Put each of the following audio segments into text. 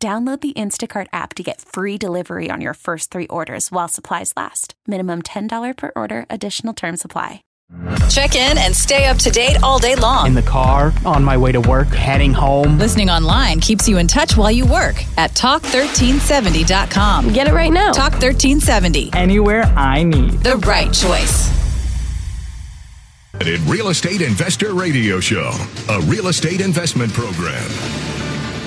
Download the Instacart app to get free delivery on your first three orders while supplies last. Minimum $10 per order, additional term supply. Check in and stay up to date all day long. In the car, on my way to work, heading home. Listening online keeps you in touch while you work at talk1370.com. Get it right now. Talk 1370. Anywhere I need. The right choice. Real Estate Investor Radio Show, a real estate investment program.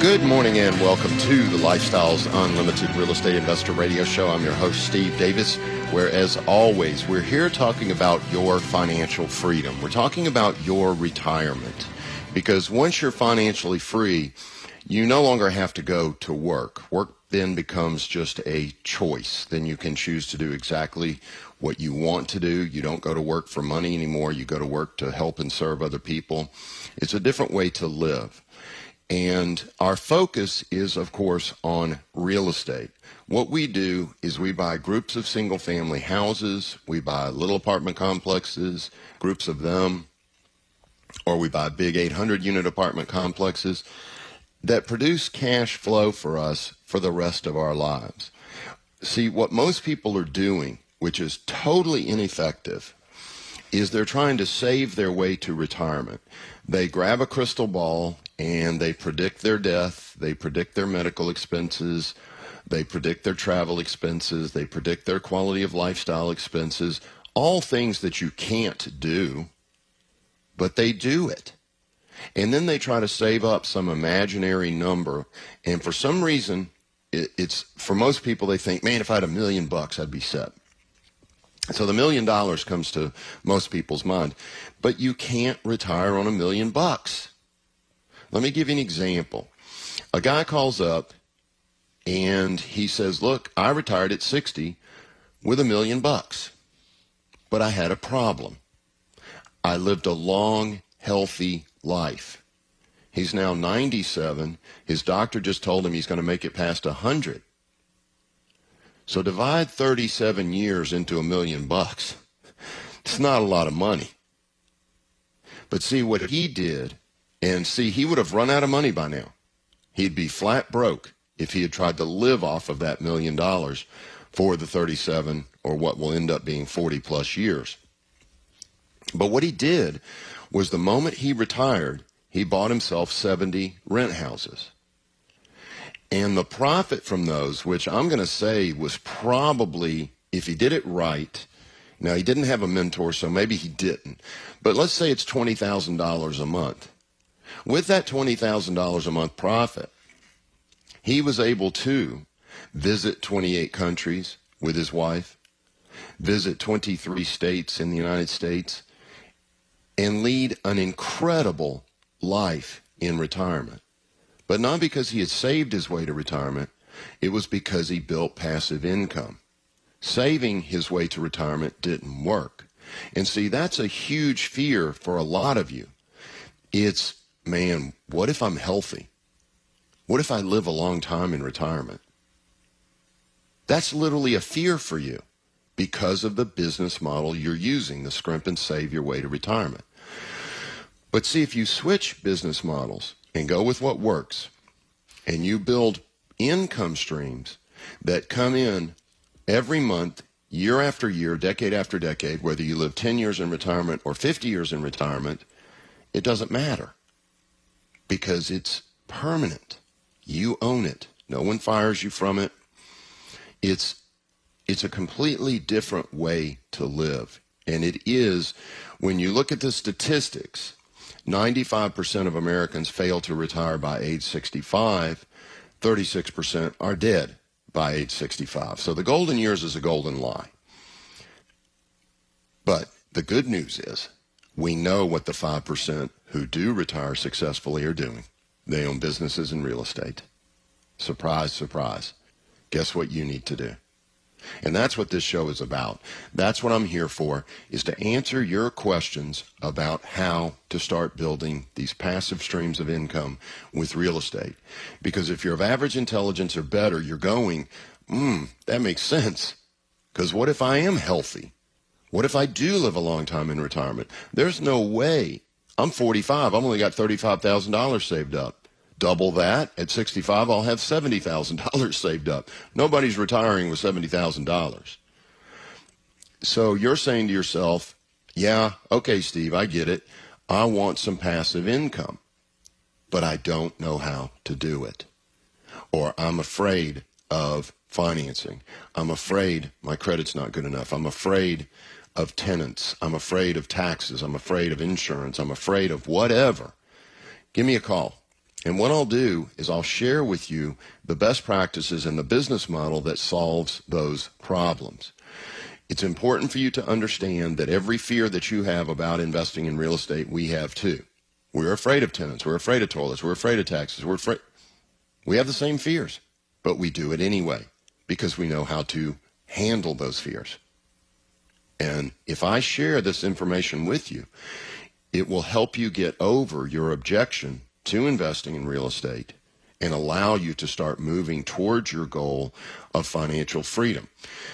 Good morning and welcome to the Lifestyles Unlimited Real Estate Investor Radio Show. I'm your host, Steve Davis, where, as always, we're here talking about your financial freedom. We're talking about your retirement. Because once you're financially free, you no longer have to go to work. Work then becomes just a choice. Then you can choose to do exactly what you want to do. You don't go to work for money anymore. You go to work to help and serve other people. It's a different way to live. And our focus is, of course, on real estate. What we do is we buy groups of single family houses, we buy little apartment complexes, groups of them, or we buy big 800 unit apartment complexes that produce cash flow for us for the rest of our lives. See, what most people are doing, which is totally ineffective, is they're trying to save their way to retirement. They grab a crystal ball and they predict their death, they predict their medical expenses, they predict their travel expenses, they predict their quality of lifestyle expenses, all things that you can't do, but they do it. And then they try to save up some imaginary number, and for some reason, it, it's for most people they think, man, if I had a million bucks, I'd be set. So the million dollars comes to most people's mind, but you can't retire on a million bucks. Let me give you an example. A guy calls up and he says, Look, I retired at 60 with a million bucks, but I had a problem. I lived a long, healthy life. He's now 97. His doctor just told him he's going to make it past 100. So divide 37 years into a million bucks. It's not a lot of money. But see what he did and see, he would have run out of money by now. He'd be flat broke if he had tried to live off of that million dollars for the 37 or what will end up being 40 plus years. But what he did was the moment he retired, he bought himself 70 rent houses. And the profit from those, which I'm going to say was probably, if he did it right, now he didn't have a mentor, so maybe he didn't, but let's say it's $20,000 a month. With that $20,000 a month profit, he was able to visit 28 countries with his wife, visit 23 states in the United States, and lead an incredible life in retirement. But not because he had saved his way to retirement, it was because he built passive income. Saving his way to retirement didn't work. And see, that's a huge fear for a lot of you. It's man, what if I'm healthy? What if I live a long time in retirement? That's literally a fear for you because of the business model you're using, the scrimp and save your way to retirement. But see, if you switch business models and go with what works, and you build income streams that come in every month, year after year, decade after decade, whether you live 10 years in retirement or 50 years in retirement, it doesn't matter because it's permanent. You own it. No one fires you from it. It's It's a completely different way to live. And it is, when you look at the statistics, 95% of Americans fail to retire by age 65, 36% are dead by age 65. So the golden years is a golden lie. But the good news is we know what the 5% who do retire successfully are doing. They own businesses and real estate. Surprise, surprise. Guess what you need to do? And that's what this show is about. That's what I'm here for, is to answer your questions about how to start building these passive streams of income with real estate. Because if you're of average intelligence or better, you're going, hmm, that makes sense. Because what if I am healthy? What if I do live a long time in retirement? There's no way. I'm 45. I've only got $35,000 saved up. Double that at 65, I'll have $70,000 saved up. Nobody's retiring with $70,000. So you're saying to yourself, yeah, okay, Steve, I get it. I want some passive income, but I don't know how to do it. Or I'm afraid of financing. I'm afraid my credit's not good enough. I'm afraid of tenants. I'm afraid of taxes. I'm afraid of insurance. I'm afraid of whatever. Give me a call. And what I'll do is I'll share with you the best practices and the business model that solves those problems. It's important for you to understand that every fear that you have about investing in real estate, we have too. We're afraid of tenants. We're afraid of toilets. We're afraid of taxes. We're afraid. We have the same fears, but we do it anyway because we know how to handle those fears. And if I share this information with you, it will help you get over your objection to investing in real estate and allow you to start moving towards your goal of financial freedom.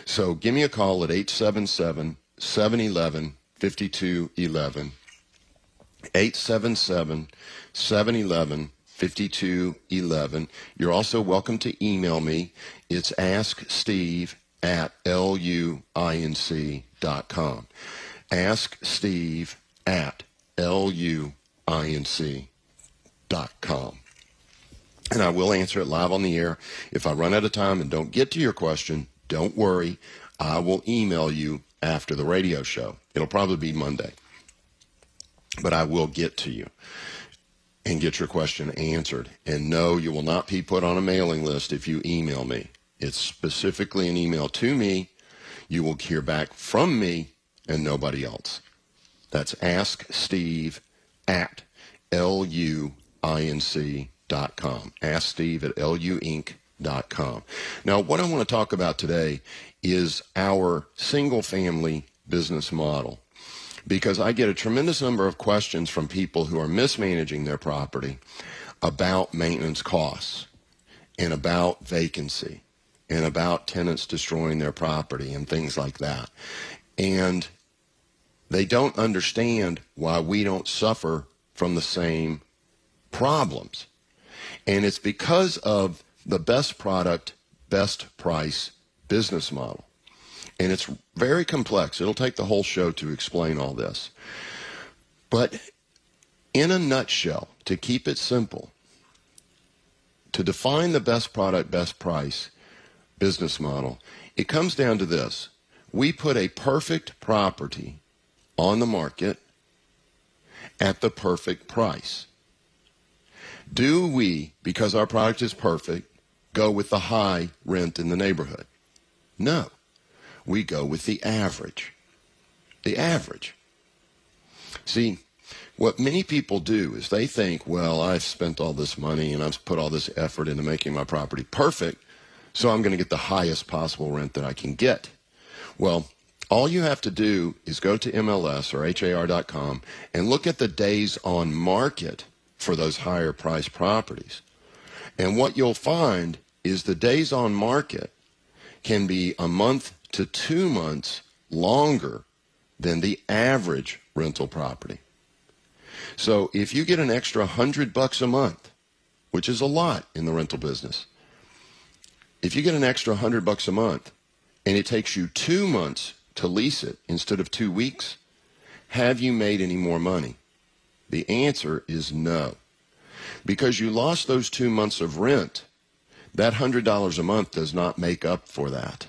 So give me a call at 877 711 5211. 877 711 5211. You're also welcome to email me. It's asksteve at luinc.com. Ask Steve at luinc.com com. And I will answer it live on the air. If I run out of time and don't get to your question, don't worry. I will email you after the radio show. It'll probably be Monday. But I will get to you and get your question answered. And no, you will not be put on a mailing list if you email me. It's specifically an email to me. You will hear back from me and nobody else. That's Ask Steve at LU inc.com. Ask Steve at luinc.com. Now, what I want to talk about today is our single family business model because I get a tremendous number of questions from people who are mismanaging their property about maintenance costs and about vacancy and about tenants destroying their property and things like that. And they don't understand why we don't suffer from the same problems. And it's because of the best product, best price business model. And it's very complex. It'll take the whole show to explain all this. But in a nutshell, to keep it simple, to define the best product, best price business model, it comes down to this. We put a perfect property on the market at the perfect price. Do we, because our product is perfect, go with the high rent in the neighborhood? No. We go with the average. The average. See, what many people do is they think, well, I've spent all this money and I've put all this effort into making my property perfect, so I'm going to get the highest possible rent that I can get. Well, all you have to do is go to MLS or HAR.com and look at the days on market for those higher priced properties. And what you'll find is the days on market can be a month to two months longer than the average rental property. So if you get an extra hundred bucks a month, which is a lot in the rental business, if you get an extra hundred bucks a month and it takes you two months to lease it instead of two weeks, have you made any more money? The answer is no. Because you lost those two months of rent, that $100 a month does not make up for that.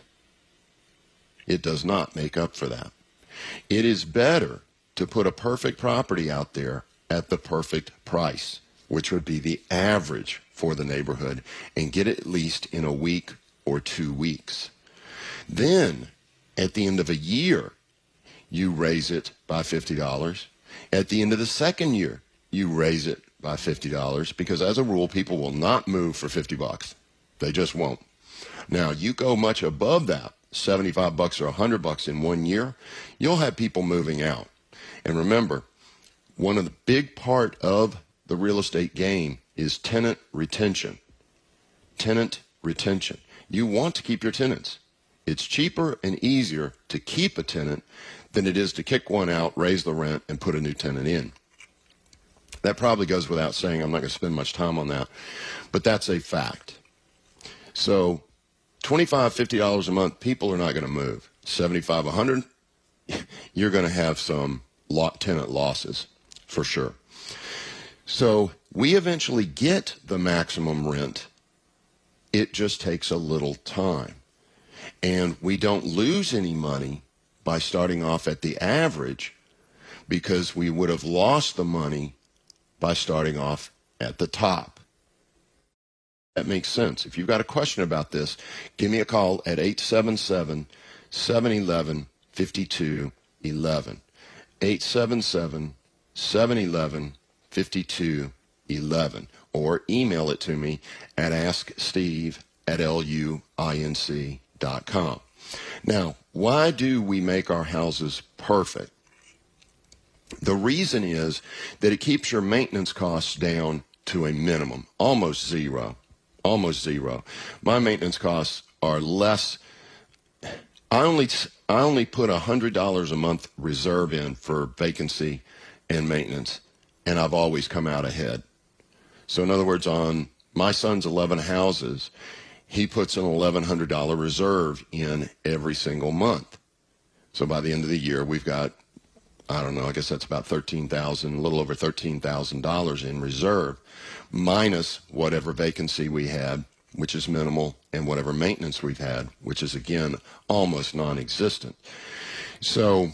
It does not make up for that. It is better to put a perfect property out there at the perfect price, which would be the average for the neighborhood, and get it leased in a week or two weeks. Then, at the end of a year, you raise it by $50. At the end of the second year, you raise it by $50 because as a rule, people will not move for 50 bucks. They just won't. Now, you go much above that, 75 bucks or 100 bucks in one year, you'll have people moving out. And remember, one of the big part of the real estate game is tenant retention. Tenant retention. You want to keep your tenants. It's cheaper and easier to keep a tenant than it is to kick one out, raise the rent, and put a new tenant in. That probably goes without saying. I'm not going to spend much time on that, but that's a fact. So, $25, $50 a month, people are not going to move. $75, 100, you're going to have some lot tenant losses for sure. So we eventually get the maximum rent. It just takes a little time. And we don't lose any money by starting off at the average because we would have lost the money by starting off at the top. That makes sense. If you've got a question about this, give me a call at 877 711 5211. 877 711 5211 or email it to me at asksteve at luinc.com. Now, why do we make our houses perfect? The reason is that it keeps your maintenance costs down to a minimum, almost zero. Almost zero. My maintenance costs are less. I only I only put $100 a month reserve in for vacancy and maintenance, and I've always come out ahead. So, in other words, on my son's 11 houses, he puts an $1,100 reserve in every single month. So, by the end of the year, we've got, I don't know, I guess that's about 13000 a little over $13,000 in reserve, minus whatever vacancy we had which is minimal, and whatever maintenance we've had, which is again almost non existent. So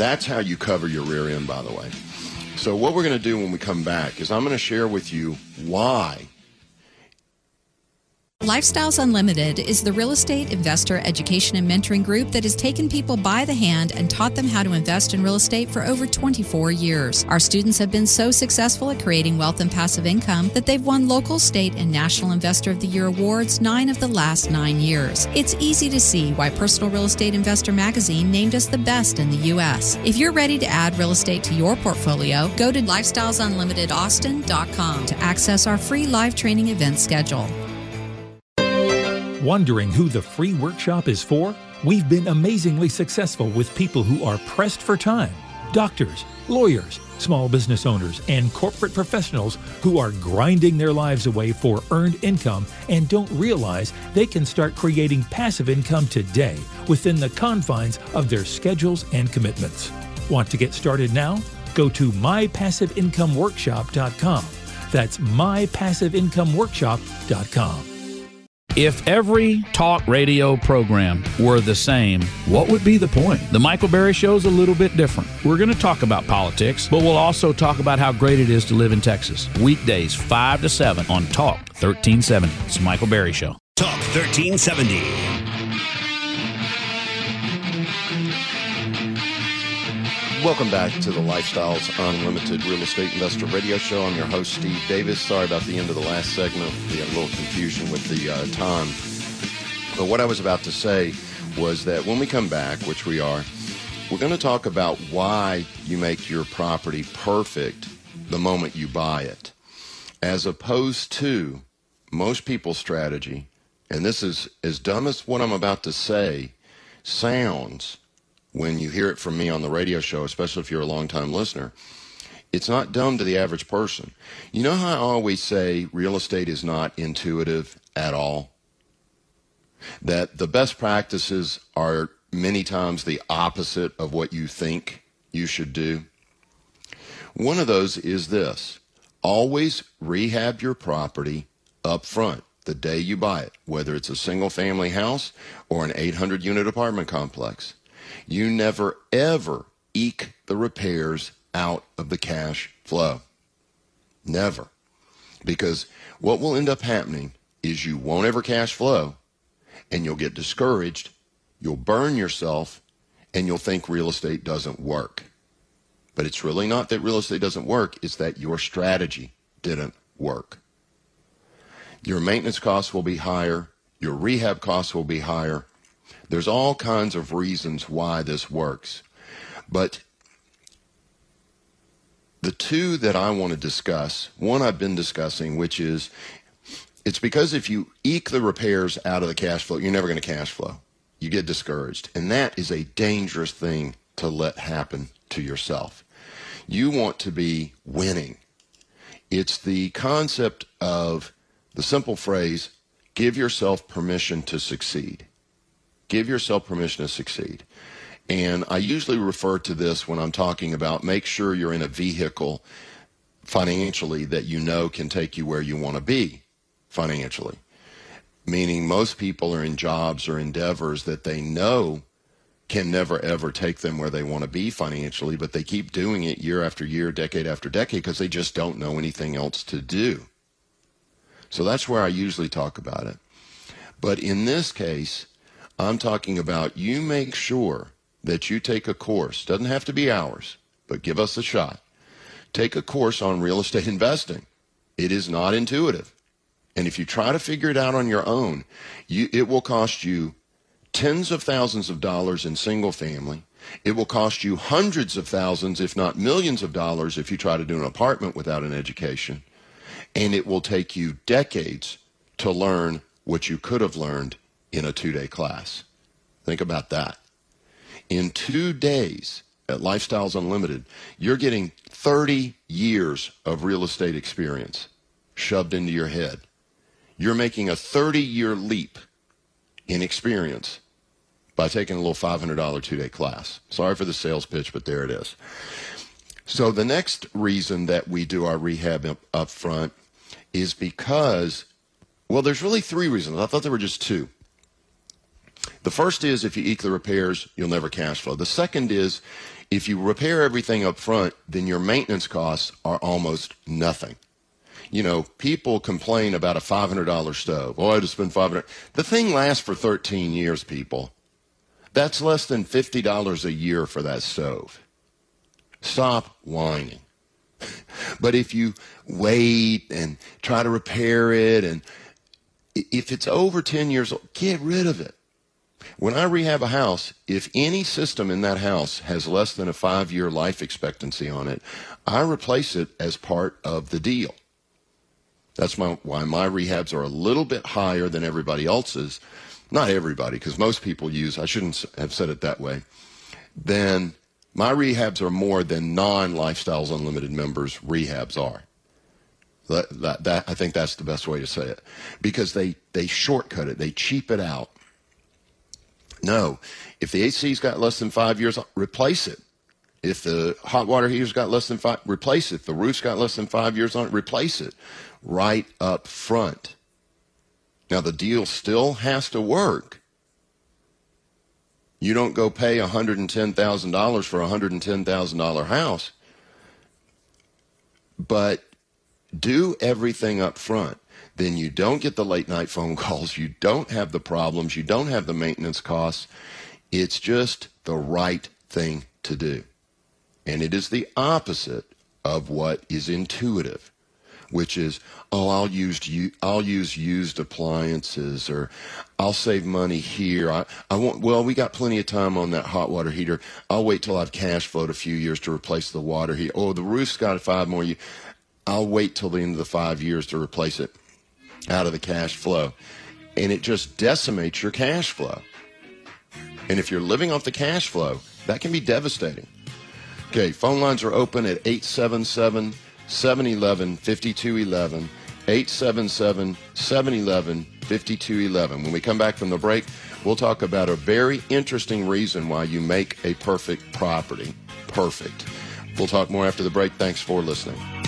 that's how you cover your rear end, by the way. So, what we're going to do when we come back is I'm going to share with you why Lifestyles Unlimited is the real estate investor education and mentoring group that has taken people by the hand and taught them how to invest in real estate for over 24 years. Our students have been so successful at creating wealth and passive income that they've won local, state, and national Investor of the Year awards nine of the last nine years. It's easy to see why Personal Real Estate Investor magazine named us the best in the U.S. If you're ready to add real estate to your portfolio, go to lifestylesunlimitedaustin.com to access our free live training event schedule. Wondering who the free workshop is for? We've been amazingly successful with people who are pressed for time doctors, lawyers, small business owners, and corporate professionals who are grinding their lives away for earned income and don't realize they can start creating passive income today within the confines of their schedules and commitments. Want to get started now? Go to mypassiveincomeworkshop.com. That's mypassiveincomeworkshop.com. If every talk radio program were the same, what would be the point? The Michael Berry Show is a little bit different. We're going to talk about politics, but we'll also talk about how great it is to live in Texas. Weekdays, 5 to 7 on Talk 1370. It's Michael Berry Show. Talk 1370. Welcome back to the Lifestyles Unlimited Real Estate Investor Radio Show. I'm your host, Steve Davis. Sorry about the end of the last segment. We had a little confusion with the uh, time. But what I was about to say was that when we come back, which we are, we're going to talk about why you make your property perfect the moment you buy it, as opposed to most people's strategy. And this is as dumb as what I'm about to say sounds when you hear it from me on the radio show, especially if you're a long-time listener, it's not dumb to the average person. You know how I always say real estate is not intuitive at all? That the best practices are many times the opposite of what you think you should do. One of those is this always rehab your property up front. the day you buy it, whether it's a single family house or an 800 unit apartment complex. You never ever eke the repairs out of the cash flow. Never. Because what will end up happening is you won't ever cash flow and you'll get discouraged, you'll burn yourself, and you'll think real estate doesn't work. But it's really not that real estate doesn't work, it's that your strategy didn't work. Your maintenance costs will be higher, your rehab costs will be higher. There's all kinds of reasons why this works. But the two that I want to discuss, one I've been discussing, which is it's because if you eke the repairs out of the cash flow, you're never going to cash flow. You get discouraged. And that is a dangerous thing to let happen to yourself. You want to be winning. It's the concept of the simple phrase give yourself permission to succeed. Give yourself permission to succeed. And I usually refer to this when I'm talking about make sure you're in a vehicle financially that you know can take you where you want to be financially. Meaning, most people are in jobs or endeavors that they know can never ever take them where they want to be financially, but they keep doing it year after year, decade after decade, because they just don't know anything else to do. So that's where I usually talk about it. But in this case, I'm talking about you make sure that you take a course. Doesn't have to be ours, but give us a shot. Take a course on real estate investing. It is not intuitive. And if you try to figure it out on your own, you, it will cost you tens of thousands of dollars in single family. It will cost you hundreds of thousands, if not millions of dollars, if you try to do an apartment without an education. And it will take you decades to learn what you could have learned in a two day class. Think about that. In two days at Lifestyles Unlimited, you're getting 30 years of real estate experience shoved into your head. You're making a 30 year leap in experience by taking a little $500 two day class. Sorry for the sales pitch, but there it is. So the next reason that we do our rehab up, up front is because, well, there's really three reasons. I thought there were just two. The first is if you eke the repairs, you'll never cash flow. The second is if you repair everything up front, then your maintenance costs are almost nothing. You know, people complain about a $500 stove. Oh, I had to spend 500 The thing lasts for 13 years, people. That's less than $50 a year for that stove. Stop whining. but if you wait and try to repair it, and if it's over 10 years old, get rid of it. When I rehab a house, if any system in that house has less than a five year life expectancy on it, I replace it as part of the deal. That's my, why my rehabs are a little bit higher than everybody else's. Not everybody, because most people use, I shouldn't have said it that way. Then my rehabs are more than non Lifestyles Unlimited members' rehabs are. That, that, that, I think that's the best way to say it. Because they, they shortcut it, they cheap it out. No. If the AC's got less than five years, replace it. If the hot water heater's got less than five, replace it. If The roof's got less than five years on it, replace it right up front. Now, the deal still has to work. You don't go pay $110,000 for a $110,000 house, but do everything up front. Then you don't get the late night phone calls. You don't have the problems. You don't have the maintenance costs. It's just the right thing to do. And it is the opposite of what is intuitive, which is, oh, I'll use I'll use used appliances or I'll save money here. I, I won't. Well, we got plenty of time on that hot water heater. I'll wait till I've cash flowed a few years to replace the water heater. Oh, the roof's got five more years. I'll wait till the end of the five years to replace it out of the cash flow. And it just decimates your cash flow. And if you're living off the cash flow, that can be devastating. Okay, phone lines are open at 877 711 5211. 877 711 5211. When we come back from the break, we'll talk about a very interesting reason why you make a perfect property. Perfect. We'll talk more after the break. Thanks for listening.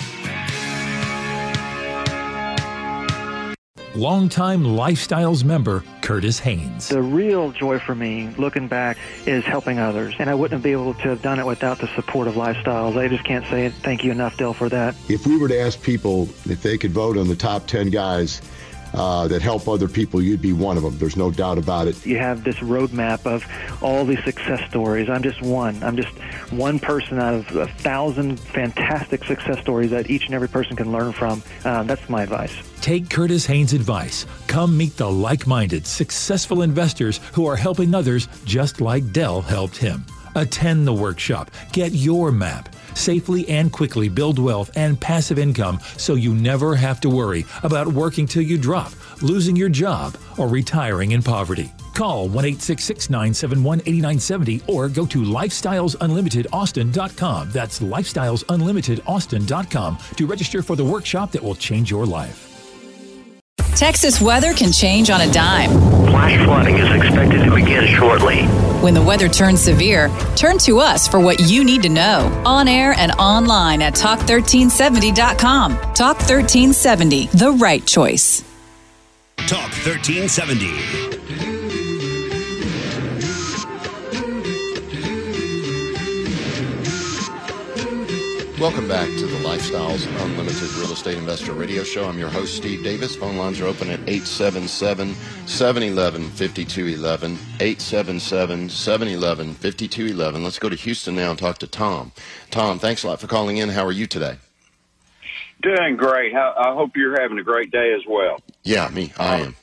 Longtime Lifestyles member Curtis Haynes. The real joy for me, looking back, is helping others. And I wouldn't be able to have done it without the support of Lifestyles. I just can't say thank you enough, Dale, for that. If we were to ask people if they could vote on the top 10 guys, uh, that help other people, you'd be one of them. There's no doubt about it. You have this roadmap of all these success stories. I'm just one. I'm just one person out of a thousand fantastic success stories that each and every person can learn from. Uh, that's my advice. Take Curtis Haynes' advice. Come meet the like minded, successful investors who are helping others just like Del helped him. Attend the workshop. Get your map safely and quickly build wealth and passive income so you never have to worry about working till you drop, losing your job, or retiring in poverty. Call 1 971 8970 or go to lifestylesunlimitedaustin.com. That's lifestylesunlimitedaustin.com to register for the workshop that will change your life. Texas weather can change on a dime. Flash flooding is expected to begin shortly. When the weather turns severe, turn to us for what you need to know. On air and online at talk1370.com. Talk 1370, the right choice. Talk 1370. Welcome back to the Lifestyles Unlimited Real Estate Investor Radio Show. I'm your host, Steve Davis. Phone lines are open at 877 711 5211. 877 711 5211. Let's go to Houston now and talk to Tom. Tom, thanks a lot for calling in. How are you today? Doing great. I hope you're having a great day as well. Yeah, me. I am.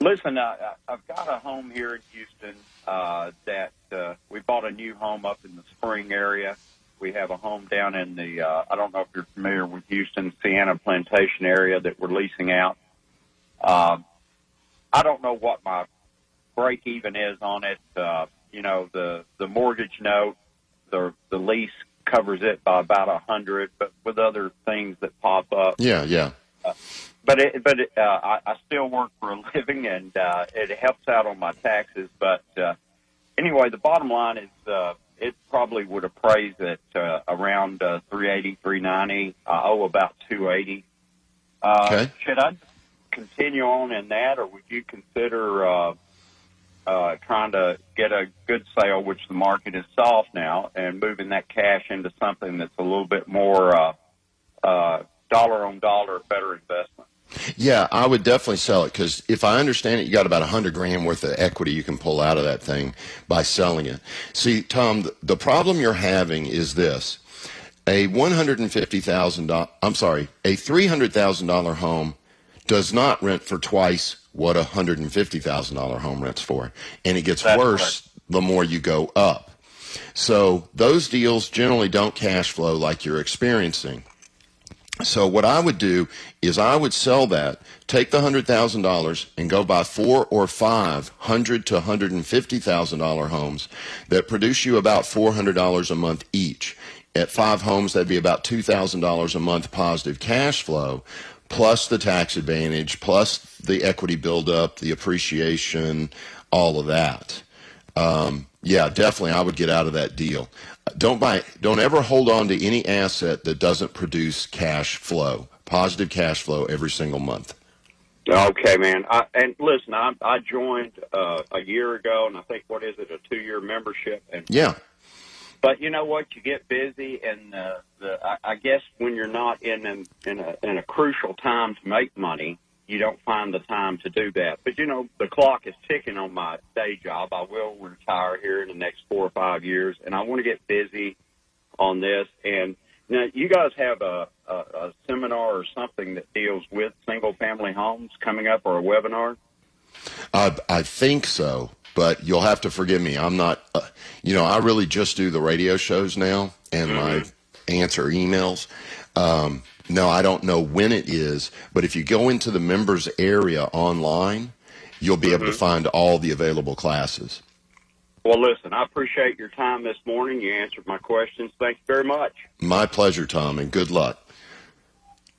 Listen, I, I've got a home here in Houston uh, that uh, we bought a new home up in the Spring area we have a home down in the, uh, I don't know if you're familiar with Houston, Sienna Plantation area that we're leasing out. Um, I don't know what my break even is on it. Uh, you know, the, the mortgage note, the, the lease covers it by about a hundred, but with other things that pop up. Yeah, yeah. Uh, but it, but it, uh, I, I still work for a living, and uh, it helps out on my taxes. But uh, anyway, the bottom line is uh, it probably would appraise at uh, around uh, 380, 390. I owe about 280. Uh, okay. Should I continue on in that, or would you consider uh, uh, trying to get a good sale, which the market is soft now, and moving that cash into something that's a little bit more uh, uh, dollar on dollar, better investment? Yeah, I would definitely sell it because if I understand it, you got about a hundred grand worth of equity you can pull out of that thing by selling it. See, Tom, the problem you're having is this: a one hundred and fifty thousand dollars. I'm sorry, a three hundred thousand dollar home does not rent for twice what a hundred and fifty thousand dollar home rents for, and it gets That's worse correct. the more you go up. So those deals generally don't cash flow like you're experiencing. So what I would do is I would sell that, take the hundred thousand dollars, and go buy four or five hundred to hundred and fifty thousand dollar homes that produce you about four hundred dollars a month each. At five homes, that'd be about two thousand dollars a month positive cash flow, plus the tax advantage, plus the equity buildup, the appreciation, all of that. Um, yeah, definitely, I would get out of that deal don't buy don't ever hold on to any asset that doesn't produce cash flow positive cash flow every single month. Okay man. I, and listen i, I joined uh, a year ago and i think what is it a two year membership? And yeah. But you know what? You get busy and uh, the I, I guess when you're not in an, in a in a crucial time to make money you don't find the time to do that. But you know, the clock is ticking on my day job. I will retire here in the next four or five years, and I want to get busy on this. And now, you guys have a, a, a seminar or something that deals with single family homes coming up, or a webinar. I, I think so, but you'll have to forgive me. I'm not. Uh, you know, I really just do the radio shows now, and mm-hmm. I answer emails. Um, no, I don't know when it is, but if you go into the members area online, you'll be mm-hmm. able to mm-hmm. find all the available classes. Well, listen, I appreciate your time this morning. You answered my questions. Thank you very much. My pleasure, Tom, and good luck.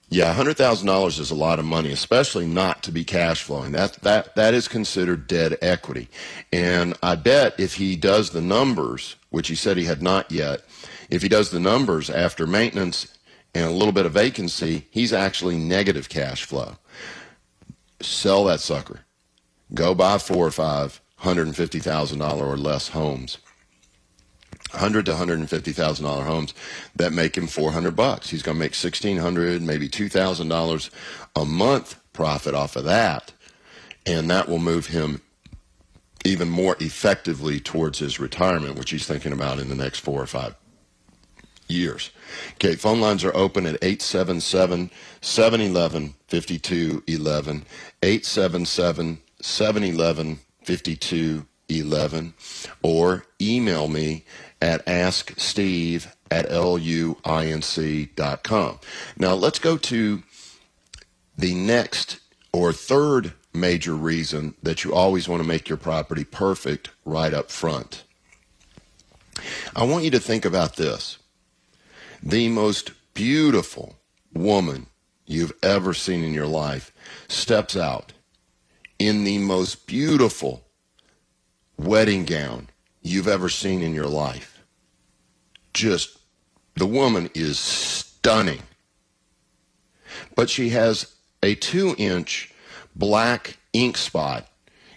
Yeah, hundred thousand dollars is a lot of money, especially not to be cash flowing. That that that is considered dead equity. And I bet if he does the numbers, which he said he had not yet, if he does the numbers after maintenance and a little bit of vacancy, he's actually negative cash flow. sell that sucker. Go buy four or five hundred and fifty thousand dollar or less homes. Hundred to hundred and fifty thousand dollar homes that make him four hundred bucks. He's going to make sixteen hundred, maybe two thousand dollars a month profit off of that, and that will move him even more effectively towards his retirement, which he's thinking about in the next four or five years. Okay, phone lines are open at 877 711 5211. 877 711 5211. Or email me at asksteve at luinc.com. Now let's go to the next or third major reason that you always want to make your property perfect right up front. I want you to think about this the most beautiful woman you've ever seen in your life steps out in the most beautiful wedding gown you've ever seen in your life. Just, the woman is stunning. But she has a two inch black ink spot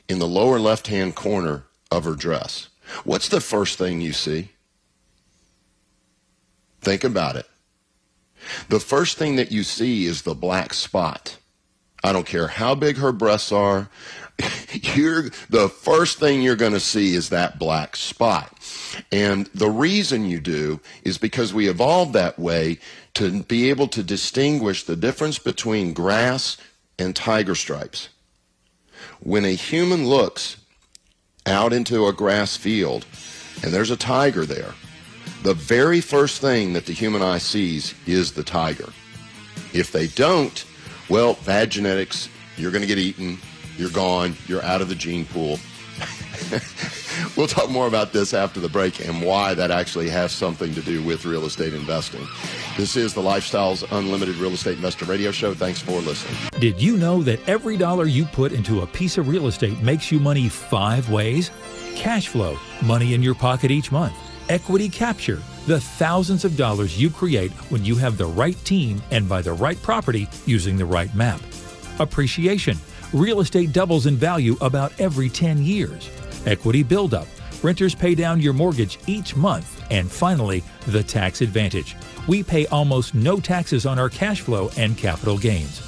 in the lower left hand corner of her dress. What's the first thing you see? Think about it. The first thing that you see is the black spot. I don't care how big her breasts are. you're the first thing you're going to see is that black spot. And the reason you do is because we evolved that way to be able to distinguish the difference between grass and tiger stripes. When a human looks out into a grass field and there's a tiger there, the very first thing that the human eye sees is the tiger. If they don't, well, bad genetics, you're going to get eaten, you're gone, you're out of the gene pool. we'll talk more about this after the break and why that actually has something to do with real estate investing. This is the Lifestyles Unlimited Real Estate Investor Radio Show. Thanks for listening. Did you know that every dollar you put into a piece of real estate makes you money five ways? Cash flow, money in your pocket each month Equity Capture, the thousands of dollars you create when you have the right team and buy the right property using the right map. Appreciation, real estate doubles in value about every 10 years. Equity buildup, renters pay down your mortgage each month. And finally, the tax advantage. We pay almost no taxes on our cash flow and capital gains.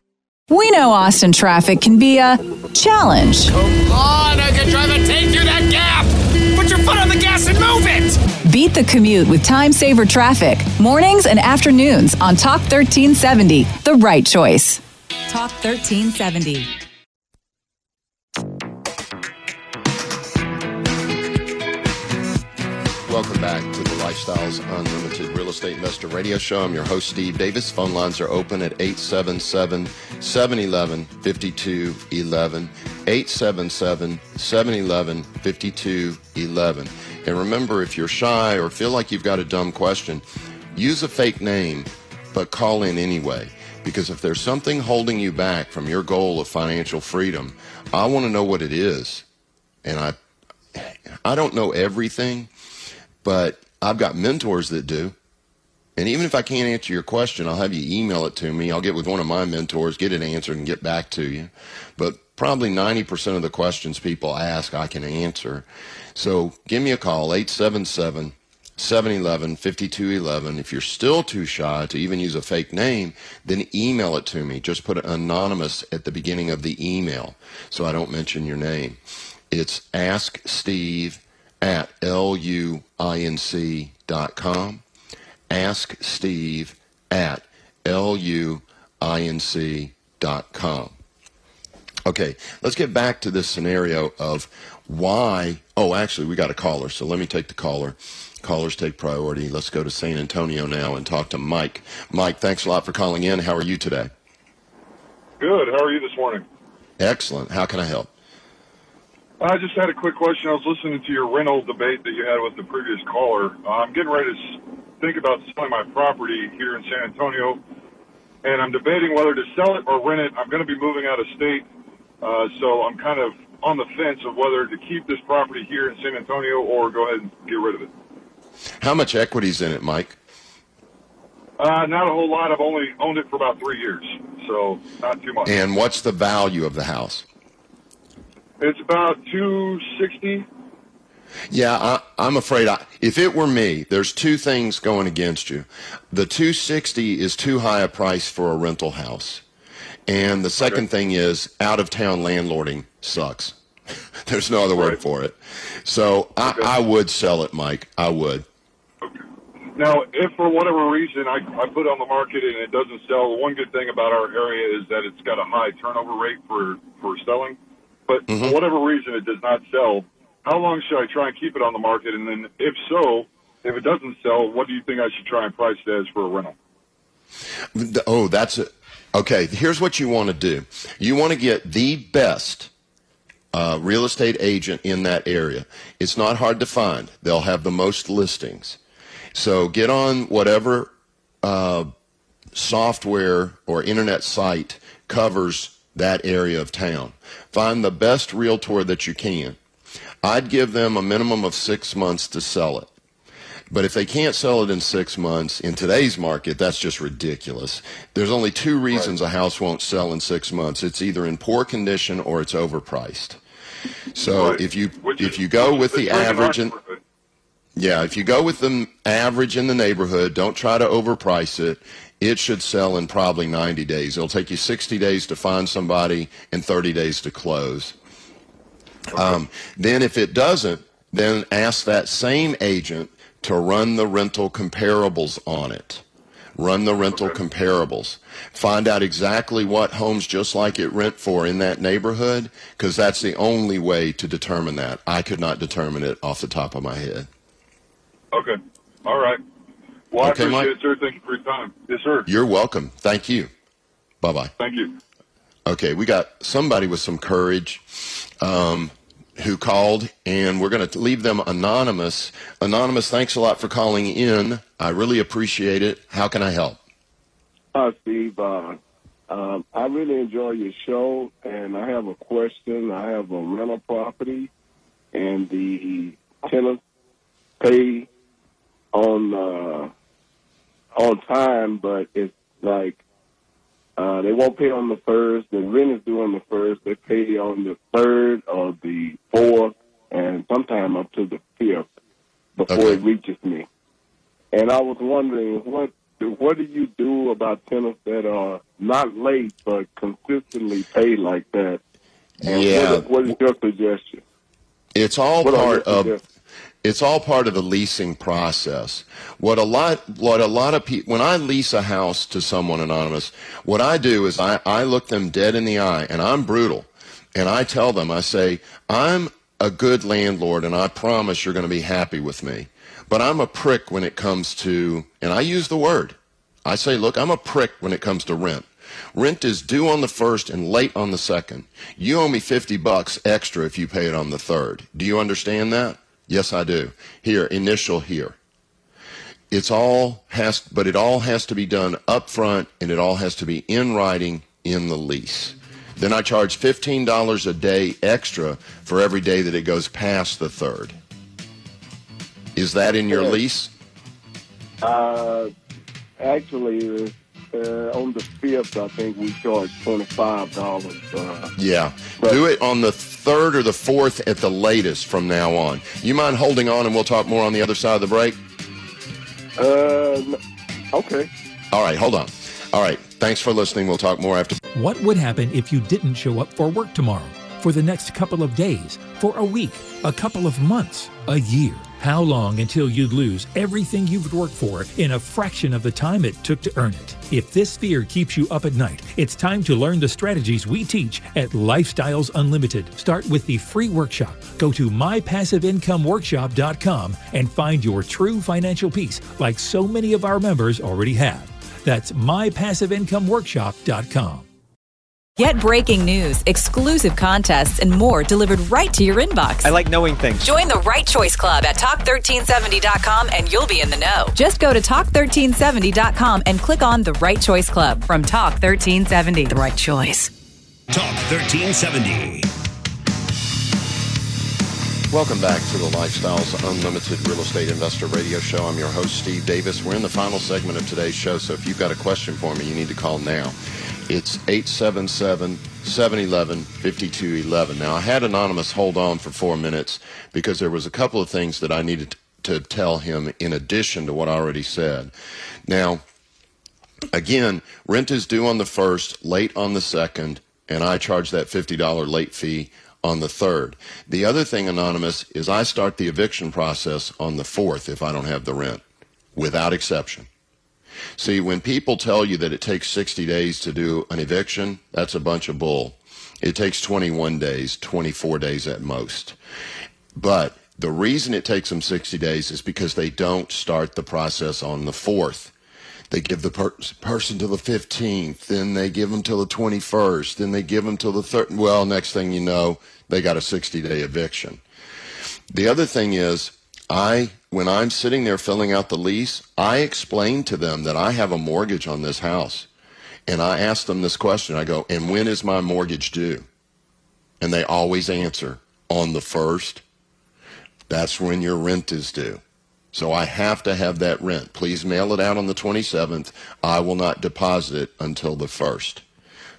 We know Austin traffic can be a challenge. Come on, I can drive a tank through that gap! Put your foot on the gas and move it! Beat the commute with time saver traffic. Mornings and afternoons on Talk 1370, the right choice. Talk 1370. Welcome back to the Lifestyles Unlimited Real Estate Investor Radio Show. I'm your host, Steve Davis. Phone lines are open at 877 711 5211. 877 711 5211. And remember, if you're shy or feel like you've got a dumb question, use a fake name, but call in anyway. Because if there's something holding you back from your goal of financial freedom, I want to know what it is. And I, I don't know everything but I've got mentors that do. And even if I can't answer your question, I'll have you email it to me. I'll get with one of my mentors, get it answered, and get back to you. But probably 90% of the questions people ask, I can answer. So give me a call, 877 711 5211. If you're still too shy to even use a fake name, then email it to me. Just put anonymous at the beginning of the email so I don't mention your name. It's Ask Steve at luinc.com. Ask Steve at luinc.com. Okay, let's get back to this scenario of why. Oh, actually, we got a caller, so let me take the caller. Callers take priority. Let's go to San Antonio now and talk to Mike. Mike, thanks a lot for calling in. How are you today? Good. How are you this morning? Excellent. How can I help? I just had a quick question. I was listening to your rental debate that you had with the previous caller. Uh, I'm getting ready to think about selling my property here in San Antonio, and I'm debating whether to sell it or rent it. I'm going to be moving out of state, uh, so I'm kind of on the fence of whether to keep this property here in San Antonio or go ahead and get rid of it. How much equity's in it, Mike? Uh, not a whole lot. I've only owned it for about three years, so not too much. And what's the value of the house? It's about two sixty. Yeah, I, I'm afraid I, if it were me, there's two things going against you. The 260 is too high a price for a rental house. And the second thing is out of town landlording sucks. there's no other word for it. So I, I would sell it, Mike. I would. Now, if for whatever reason I, I put it on the market and it doesn't sell, one good thing about our area is that it's got a high turnover rate for, for selling. But for whatever reason it does not sell, how long should I try and keep it on the market? And then if so, if it doesn't sell, what do you think I should try and price it as for a rental? Oh, that's it. Okay, here's what you want to do. You want to get the best uh, real estate agent in that area. It's not hard to find. They'll have the most listings. So get on whatever uh, software or internet site covers that area of town. Find the best realtor that you can. I'd give them a minimum of six months to sell it. But if they can't sell it in six months in today's market, that's just ridiculous. There's only two reasons a house won't sell in six months. It's either in poor condition or it's overpriced. So if you if you go with the average and yeah, if you go with the average in the neighborhood, don't try to overprice it. It should sell in probably 90 days. It'll take you 60 days to find somebody and 30 days to close. Um, then if it doesn't, then ask that same agent to run the rental comparables on it. Run the rental comparables. Find out exactly what homes just like it rent for in that neighborhood, because that's the only way to determine that. I could not determine it off the top of my head. Okay. All right. Well, Okay, I appreciate Mike. it, sir. Thank you for your time. Yes, sir. You're welcome. Thank you. Bye bye. Thank you. Okay, we got somebody with some courage um, who called, and we're going to leave them anonymous. Anonymous, thanks a lot for calling in. I really appreciate it. How can I help? Hi, Steve. Uh, um, I really enjoy your show, and I have a question. I have a rental property, and the tenants pay on uh, on time, but it's like uh, they won't pay on the first. The rent is due on the first. They pay on the third or the fourth, and sometime up to the fifth before it reaches me. And I was wondering what what do you do about tenants that are not late but consistently pay like that? And Yeah. what, what is your suggestion? It's all What part of? It's all part of the leasing process. What a lot what a lot of people when I lease a house to someone anonymous, what I do is I, I look them dead in the eye and I'm brutal. And I tell them, I say, I'm a good landlord and I promise you're going to be happy with me. But I'm a prick when it comes to and I use the word. I say, look, I'm a prick when it comes to rent. Rent is due on the first and late on the second. You owe me 50 bucks extra if you pay it on the third. Do you understand that? Yes, I do. Here, initial here. It's all has, but it all has to be done up front and it all has to be in writing in the lease. Then I charge $15 a day extra for every day that it goes past the third. Is that in your lease? Uh, actually, uh, on the fifth, I think we charge twenty five dollars. Uh, Yeah. Do it on the third or the fourth at the latest from now on. You mind holding on and we'll talk more on the other side of the break? uh, okay. All right, hold on. All right. Thanks for listening. We'll talk more after. What would happen if you didn't show up for work tomorrow? For the next couple of days? For a week? A couple of months? A year? How long until you'd lose everything you've worked for in a fraction of the time it took to earn it? If this fear keeps you up at night, it's time to learn the strategies we teach at Lifestyles Unlimited. Start with the free workshop. Go to mypassiveincomeworkshop.com and find your true financial peace like so many of our members already have. That's mypassiveincomeworkshop.com. Get breaking news, exclusive contests, and more delivered right to your inbox. I like knowing things. Join the Right Choice Club at talk1370.com and you'll be in the know. Just go to talk1370.com and click on the Right Choice Club from Talk 1370. The right choice. Talk 1370. Welcome back to the Lifestyles Unlimited Real Estate Investor Radio Show. I'm your host, Steve Davis. We're in the final segment of today's show, so if you've got a question for me, you need to call now. It's 877 711 5211. Now, I had Anonymous hold on for four minutes because there was a couple of things that I needed to tell him in addition to what I already said. Now, again, rent is due on the first, late on the second, and I charge that $50 late fee on the third. The other thing, Anonymous, is I start the eviction process on the fourth if I don't have the rent, without exception. See, when people tell you that it takes 60 days to do an eviction, that's a bunch of bull. It takes 21 days, 24 days at most. But the reason it takes them 60 days is because they don't start the process on the 4th. They give the per- person till the 15th, then they give them till the 21st, then they give them till the 3rd. Well, next thing you know, they got a 60 day eviction. The other thing is, I, when I'm sitting there filling out the lease, I explain to them that I have a mortgage on this house. And I ask them this question. I go, and when is my mortgage due? And they always answer, on the first. That's when your rent is due. So I have to have that rent. Please mail it out on the 27th. I will not deposit it until the 1st.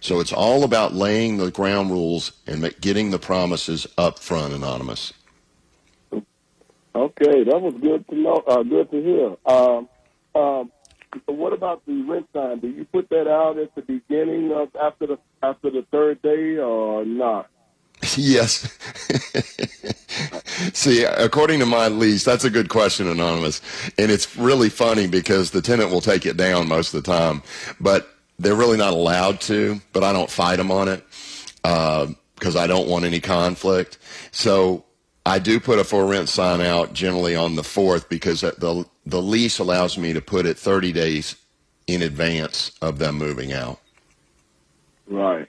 So it's all about laying the ground rules and getting the promises up front, Anonymous. Okay, that was good to know. Uh, good to hear. Um, um, what about the rent sign? Do you put that out at the beginning of after the after the third day or not? Yes. See, according to my lease, that's a good question, Anonymous. And it's really funny because the tenant will take it down most of the time, but they're really not allowed to, but I don't fight them on it because uh, I don't want any conflict. So I do put a for rent sign out generally on the 4th because the, the lease allows me to put it 30 days in advance of them moving out. Right,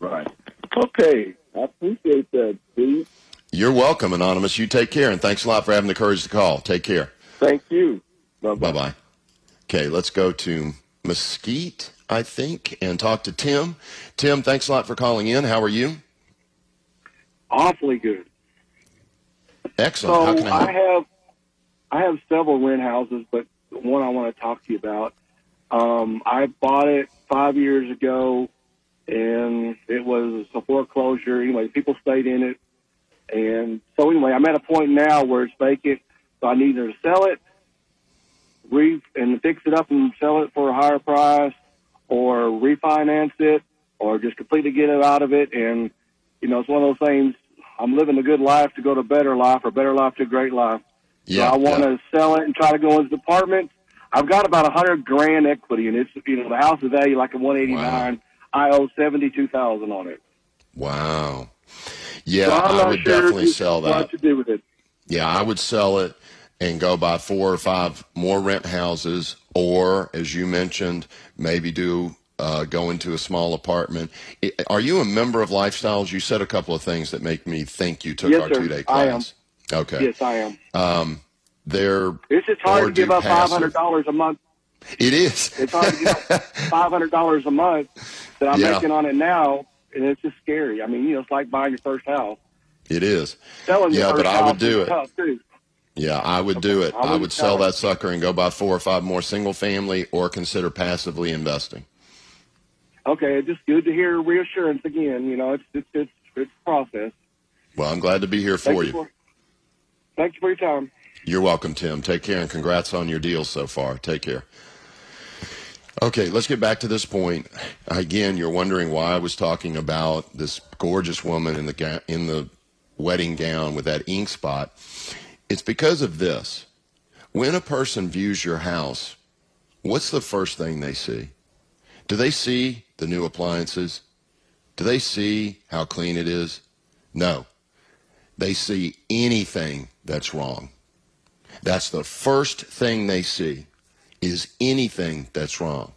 right. Okay. I appreciate that, Steve. You're welcome, Anonymous. You take care, and thanks a lot for having the courage to call. Take care. Thank you. Bye bye. Okay, let's go to Mesquite, I think, and talk to Tim. Tim, thanks a lot for calling in. How are you? Awfully good. Excellent. So I, I, have I have several rent houses, but one I want to talk to you about. Um, I bought it five years ago and it was a foreclosure. Anyway, people stayed in it, and so anyway, I'm at a point now where it's vacant, so I need to sell it, re and fix it up and sell it for a higher price, or refinance it, or just completely get it out of it. And you know, it's one of those things. I'm living a good life to go to better life, or better life to great life. Yeah, so I want yeah. to sell it and try to go into the apartment. I've got about a hundred grand equity, and it's you know the house is valued like a one eighty nine. Wow. I owe seventy two thousand on it. Wow. Yeah, So I would sure definitely sell what that. to do with it. Yeah, I would sell it and go buy four or five more rent houses, or as you mentioned, maybe do uh, go into a small apartment. Are you a member of Lifestyles? You said a couple of things that make me think you took Yes, our two day class. I am. Okay. Yes, I am. Um, they're It's just hard to give up five hundred dollars a month. It is. It's hard to give up five hundred dollars a month that I'm Yeah. making on it now, and it's just scary. I mean, you know, it's like buying your first house. It is. Selling your Yeah, first but I would do it. Yeah, I would do it. I I would would sell sell it. that sucker and go buy four or five more single family or consider passively investing. Okay, it's just good to hear reassurance again. You know, it's it's it's it's process. Well, I'm glad to be here Thank for you you. for thank you for your time. You're welcome, Tim. Take care and congrats on your deal so far. Take care. Okay, let's get back to this point. Again, you're wondering why I was talking about this gorgeous woman in the ga- in the wedding gown with that ink spot. It's because of this. When a person views your house, what's the first thing they see? Do they see the new appliances? Do they see how clean it is? No. They see anything that's wrong. That's the first thing they see is anything that's wrong.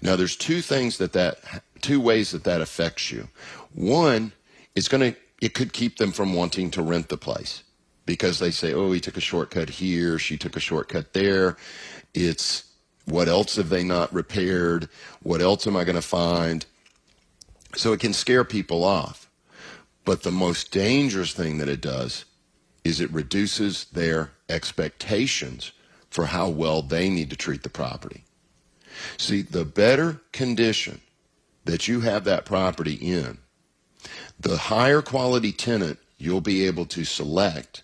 Now there's two things that that two ways that that affects you. One, it's going to it could keep them from wanting to rent the place because they say, "Oh, he took a shortcut here, she took a shortcut there." It's what else have they not repaired? What else am I going to find? So it can scare people off. But the most dangerous thing that it does is it reduces their expectations for how well they need to treat the property. See, the better condition that you have that property in, the higher quality tenant you'll be able to select,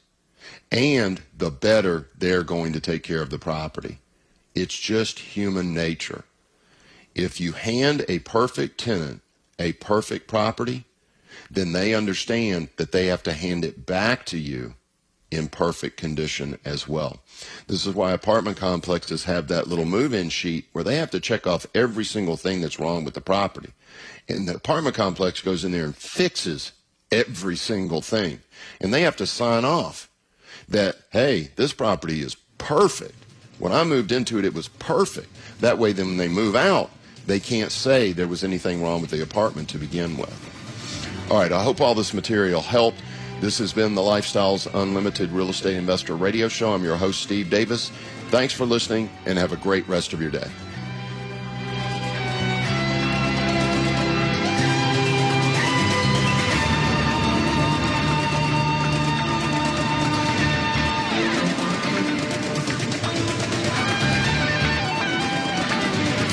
and the better they're going to take care of the property. It's just human nature. If you hand a perfect tenant a perfect property, then they understand that they have to hand it back to you in perfect condition as well. This is why apartment complexes have that little move in sheet where they have to check off every single thing that's wrong with the property. And the apartment complex goes in there and fixes every single thing. And they have to sign off that, hey, this property is perfect. When I moved into it, it was perfect. That way, then when they move out, they can't say there was anything wrong with the apartment to begin with. All right, I hope all this material helped. This has been the Lifestyles Unlimited Real Estate Investor Radio Show. I'm your host, Steve Davis. Thanks for listening and have a great rest of your day.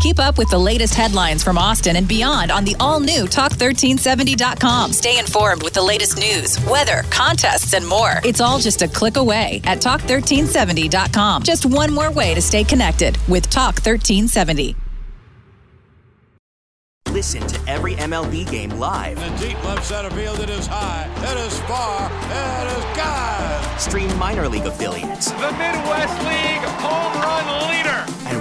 Keep up with the latest headlines from Austin and beyond on the all new Talk1370.com. Stay informed with the latest news, weather, contests, and more. It's all just a click away at Talk1370.com. Just one more way to stay connected with Talk 1370. Listen to every MLB game live. In the deep left center field, it is high, it is far, it is God. Stream minor league affiliates. The Midwest League home run leader.